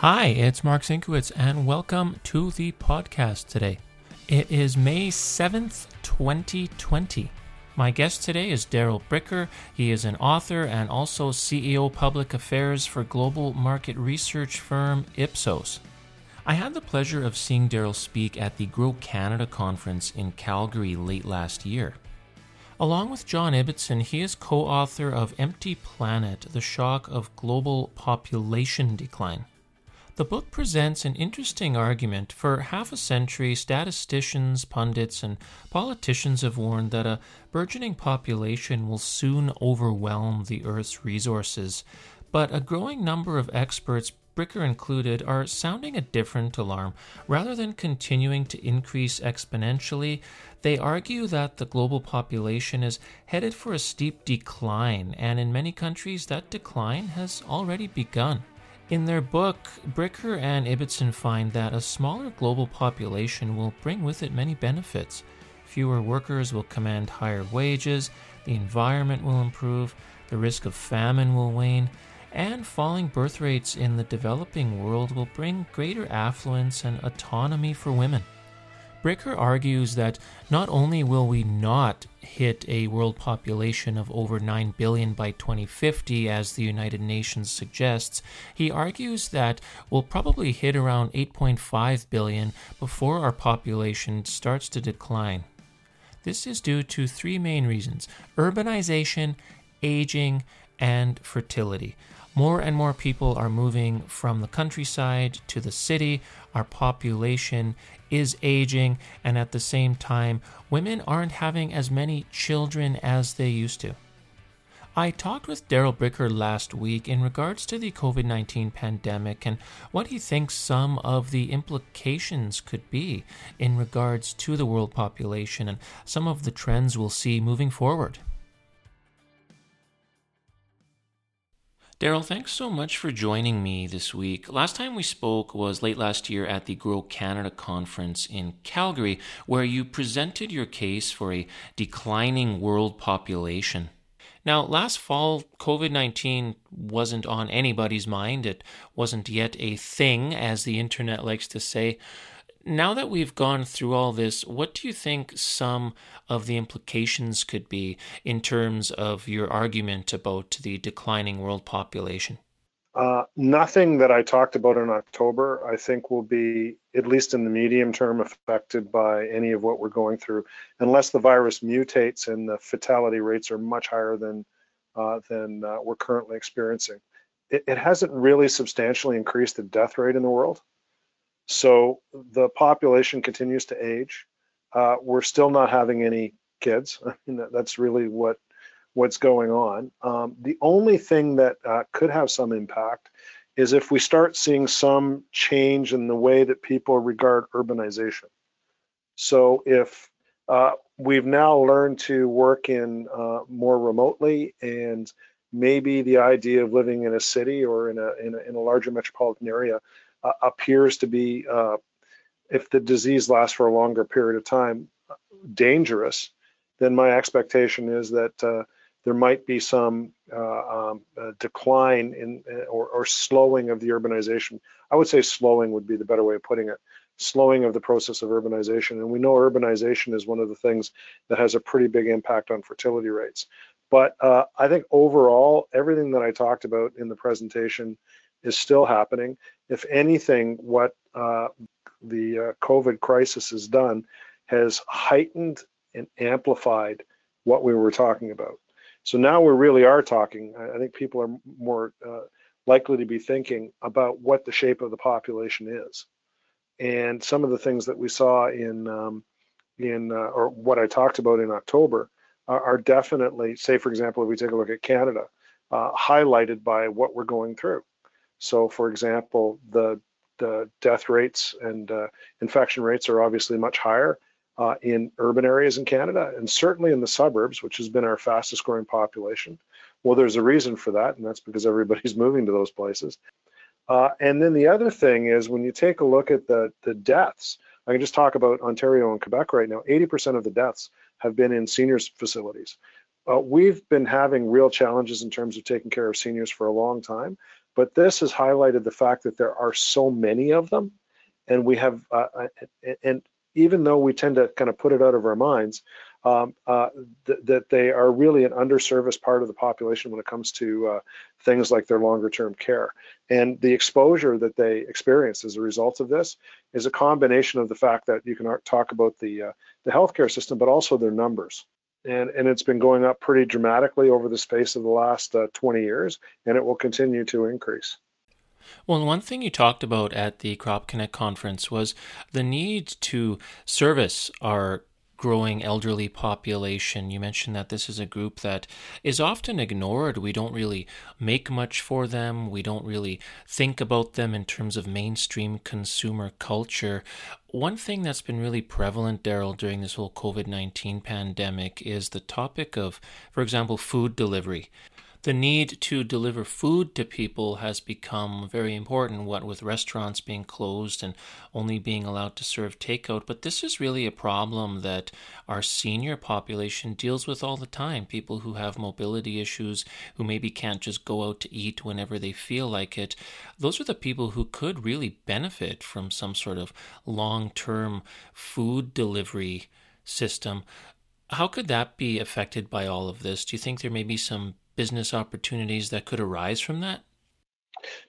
Hi, it's Mark Sinkowitz, and welcome to the podcast today. It is May 7th, 2020. My guest today is Darrell Bricker. He is an author and also CEO Public Affairs for global market research firm Ipsos. I had the pleasure of seeing Darrell speak at the Grow Canada conference in Calgary late last year. Along with John Ibbitson, he is co author of Empty Planet The Shock of Global Population Decline. The book presents an interesting argument. For half a century, statisticians, pundits, and politicians have warned that a burgeoning population will soon overwhelm the Earth's resources. But a growing number of experts Bricker included, are sounding a different alarm. Rather than continuing to increase exponentially, they argue that the global population is headed for a steep decline, and in many countries, that decline has already begun. In their book, Bricker and Ibbitson find that a smaller global population will bring with it many benefits. Fewer workers will command higher wages, the environment will improve, the risk of famine will wane, and falling birth rates in the developing world will bring greater affluence and autonomy for women. Bricker argues that not only will we not hit a world population of over 9 billion by 2050, as the United Nations suggests, he argues that we'll probably hit around 8.5 billion before our population starts to decline. This is due to three main reasons urbanization, aging, and fertility. More and more people are moving from the countryside to the city. Our population is aging, and at the same time, women aren't having as many children as they used to. I talked with Darrell Bricker last week in regards to the COVID 19 pandemic and what he thinks some of the implications could be in regards to the world population and some of the trends we'll see moving forward. Darrell, thanks so much for joining me this week. Last time we spoke was late last year at the Grow Canada conference in Calgary, where you presented your case for a declining world population. Now, last fall, COVID 19 wasn't on anybody's mind. It wasn't yet a thing, as the internet likes to say now that we've gone through all this, what do you think some of the implications could be in terms of your argument about the declining world population? Uh, nothing that I talked about in October, I think, will be, at least in the medium term, affected by any of what we're going through, unless the virus mutates and the fatality rates are much higher than uh, than uh, we're currently experiencing. It, it hasn't really substantially increased the death rate in the world. So the population continues to age. Uh, we're still not having any kids. I mean, that, that's really what what's going on. Um, the only thing that uh, could have some impact is if we start seeing some change in the way that people regard urbanization. So if uh, we've now learned to work in uh, more remotely and maybe the idea of living in a city or in a, in a, in a larger metropolitan area uh, appears to be, uh, if the disease lasts for a longer period of time, dangerous, then my expectation is that uh, there might be some uh, um, decline in or, or, slowing of the urbanization. I would say slowing would be the better way of putting it. Slowing of the process of urbanization, and we know urbanization is one of the things that has a pretty big impact on fertility rates. But uh, I think overall, everything that I talked about in the presentation is still happening. If anything, what uh, the uh, COVID crisis has done has heightened and amplified what we were talking about. So now we really are talking. I think people are more uh, likely to be thinking about what the shape of the population is, and some of the things that we saw in um, in uh, or what I talked about in October are, are, definitely, say for example, if we take a look at Canada, uh, highlighted by what we're going through. So, for example, the the death rates and uh, infection rates are obviously much higher uh, in urban areas in Canada, and certainly in the suburbs, which has been our fastest growing population. Well, there's a reason for that, and that's because everybody's moving to those places. Uh, and then the other thing is when you take a look at the the deaths, I can just talk about Ontario and Quebec right now. 80% of the deaths have been in seniors facilities. Uh, we've been having real challenges in terms of taking care of seniors for a long time, but this has highlighted the fact that there are so many of them, and we have, uh, uh and even though we tend to kind of put it out of our minds, um, uh, th that they are really an underserviced part of the population when it comes to uh, things like their longer term care. And the exposure that they experience as a result of this is a combination of the fact that you can talk about the, uh, the healthcare system, but also their numbers. And, and it's been going up pretty dramatically over the space of the last uh, 20 years, and it will continue to increase. Well, one thing you talked about at the Crop Connect conference was the need to service our growing elderly population. You mentioned that this is a group that is often ignored. We don't really make much for them. We don't really think about them in terms of mainstream consumer culture. One thing that's been really prevalent, Darrell, during this whole COVID 19 pandemic is the topic of, for example, food delivery the need to deliver food to people has become very important, what with restaurants being closed and only being allowed to serve takeout. But this is really a problem that our senior population deals with all the time. People who have mobility issues, who maybe can't just go out to eat whenever they feel like it. Those are the people who could really benefit from some sort of long term food delivery system. How could that be affected by all of this? Do you think there may be some business opportunities that could arise from that?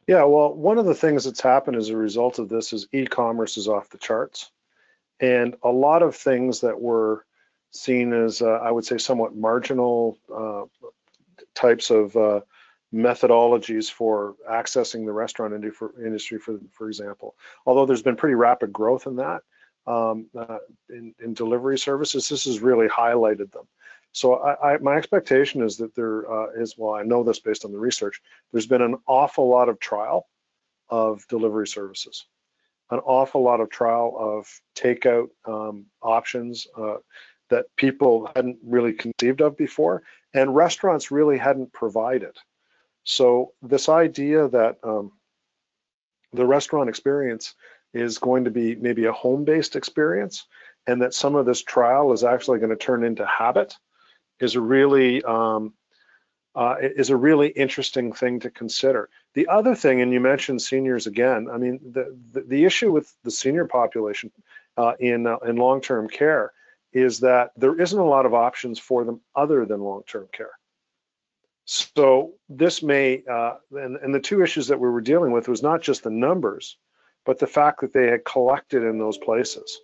Yeah, well, one of the things that's happened as a result of this is e-commerce is off the charts, and a lot of things that were seen as, uh, I would say, somewhat marginal uh, types of uh, methodologies for accessing the restaurant industry, for, for example. Although there's been pretty rapid growth in that, um, uh, in, in delivery services, this has really highlighted them. So I, I, my expectation is that there uh, is, well, I know this based on the research, there's been an awful lot of trial of delivery services, an awful lot of trial of takeout um, options uh, that people hadn't really conceived of before, and restaurants really hadn't provided. So this idea that um, the restaurant experience is going to be maybe a home-based experience, and that some of this trial is actually going to turn into habit is a really um, uh, is a really interesting thing to consider. The other thing, and you mentioned seniors again. I mean, the the, the issue with the senior population uh, in uh, in long-term care is that there isn't a lot of options for them other than long-term care. So this may, uh, and, and the two issues that we were dealing with was not just the numbers, but the fact that they had collected in those places.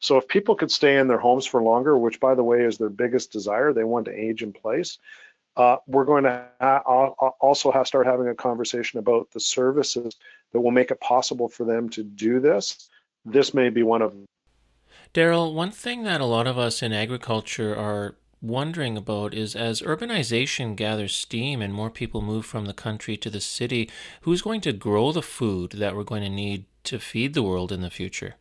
So if people could stay in their homes for longer, which by the way is their biggest desire, they want to age in place. Uh, we're going to also have start having a conversation about the services that will make it possible for them to do this. This may be one of them. Darrell, one thing that a lot of us in agriculture are wondering about is as urbanization gathers steam and more people move from the country to the city, who's going to grow the food that we're going to need to feed the world in the future?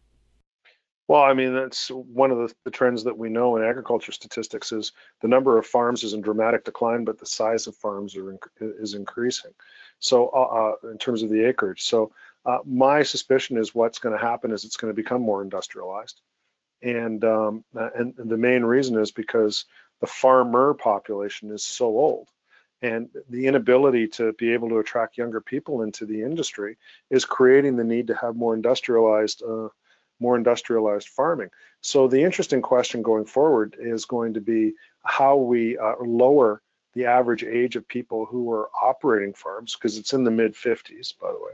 Well, I mean, that's one of the, the, trends that we know in agriculture statistics is the number of farms is in dramatic decline, but the size of farms are is increasing. So, uh, uh, in terms of the acreage, so uh, my suspicion is what's going to happen is it's going to become more industrialized, and um, and the main reason is because the farmer population is so old, and the inability to be able to attract younger people into the industry is creating the need to have more industrialized uh, more industrialized farming. So the interesting question going forward is going to be how we uh, lower the average age of people who are operating farms, because it's in the mid 50s, by the way,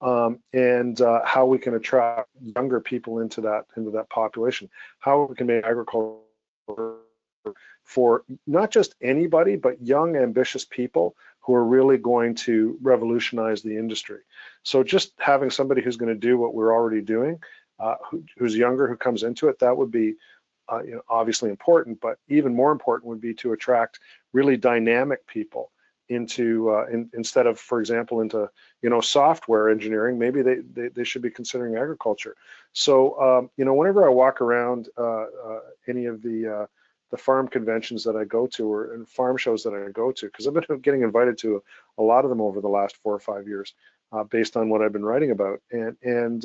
um, and uh, how we can attract younger people into that into that population. How we can make agriculture for not just anybody, but young, ambitious people who are really going to revolutionize the industry. So just having somebody who's going to do what we're already doing uh, who, who's younger who comes into it, that would be uh, you know, obviously important, but even more important would be to attract really dynamic people into uh, in, instead of, for example, into you know software engineering. Maybe they they, they should be considering agriculture. So um, you know, whenever I walk around uh, uh, any of the uh, the farm conventions that I go to or and farm shows that I go to, because I've been getting invited to a, lot of them over the last four or five years, based on what I've been writing about, and and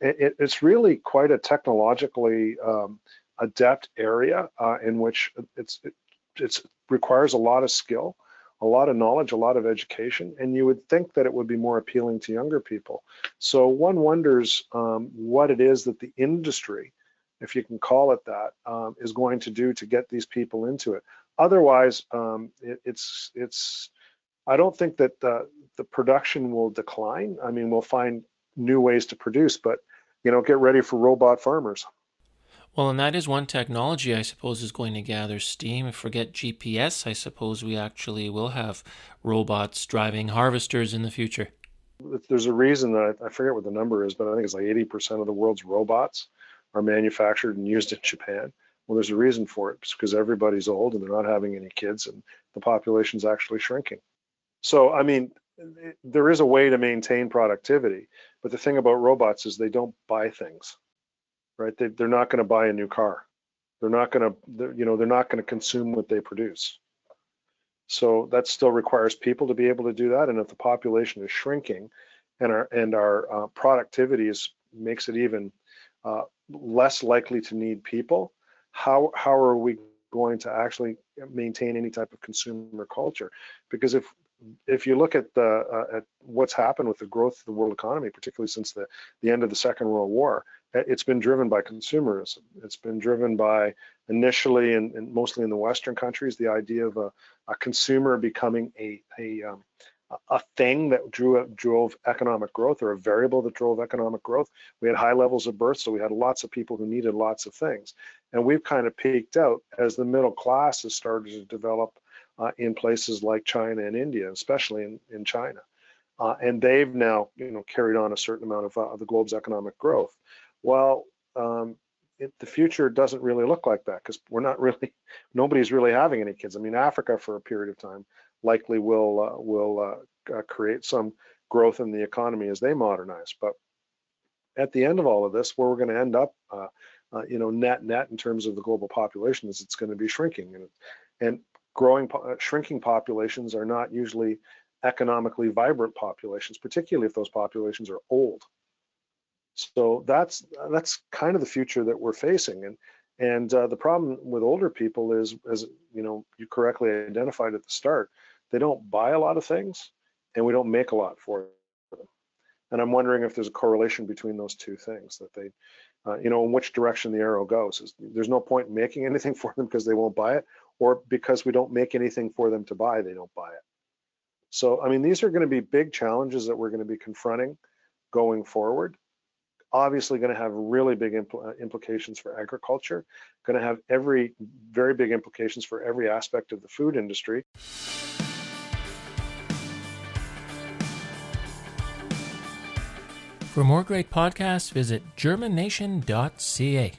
it, it's really quite a technologically um, adept area uh, in which it's it, it requires a lot of skill, a lot of knowledge, a lot of education, and you would think that it would be more appealing to younger people. So one wonders um, what it is that the industry, if you can call it that, um, is going to do to get these people into it. Otherwise, um, it, it's it's. I don't think that the, the production will decline. I mean, we'll find new ways to produce, but you know, get ready for robot farmers. Well, and that is one technology I suppose is going to gather steam. Forget GPS, I suppose we actually will have robots driving harvesters in the future. There's a reason that I, forget what the number is, but I think it's like 80% of the world's robots are manufactured and used in Japan. Well, there's a reason for it. It's because everybody's old and they're not having any kids and the population's actually shrinking. So, I mean, there is a way to maintain productivity, but the thing about robots is they don't buy things right? They, they're not going to buy a new car. They're not going to, you know, they're not going to consume what they produce. So that still requires people to be able to do that. And if the population is shrinking, and our and our uh, productivity is makes it even uh, less likely to need people, how how are we going to actually maintain any type of consumer culture? Because if if you look at the uh, at what's happened with the growth of the world economy, particularly since the the end of the Second World War, it's been driven by consumerism. It's been driven by initially and, mostly in the Western countries, the idea of a, a consumer becoming a a, um, a thing that drew drove economic growth or a variable that drove economic growth. We had high levels of birth, so we had lots of people who needed lots of things, and we've kind of peaked out as the middle class has started to develop uh, in places like China and India, especially in in China. Uh, and they've now, you know, carried on a certain amount of uh, the globe's economic growth. Well, um, it, the future doesn't really look like that because we're not really, nobody's really having any kids. I mean, Africa for a period of time likely will uh, will uh, uh, create some growth in the economy as they modernize. But at the end of all of this, where we're going to end up, uh, uh, you know, net net in terms of the global population is it's going to be shrinking, and and growing uh, shrinking populations are not usually economically vibrant populations, particularly if those populations are old. So that's that's kind of the future that we're facing, and and uh, the problem with older people is, as you know, you correctly identified at the start, they don't buy a lot of things, and we don't make a lot for them. And I'm wondering if there's a correlation between those two things that they, uh, you know, in which direction the arrow goes. There's no point in making anything for them because they won't buy it, or because we don't make anything for them to buy, they don't buy it. So I mean, these are going to be big challenges that we're going to be confronting going forward obviously going to have really big impl uh, implications for agriculture, going to have every very big implications for every aspect of the food industry. For more great podcasts, visit germination.ca.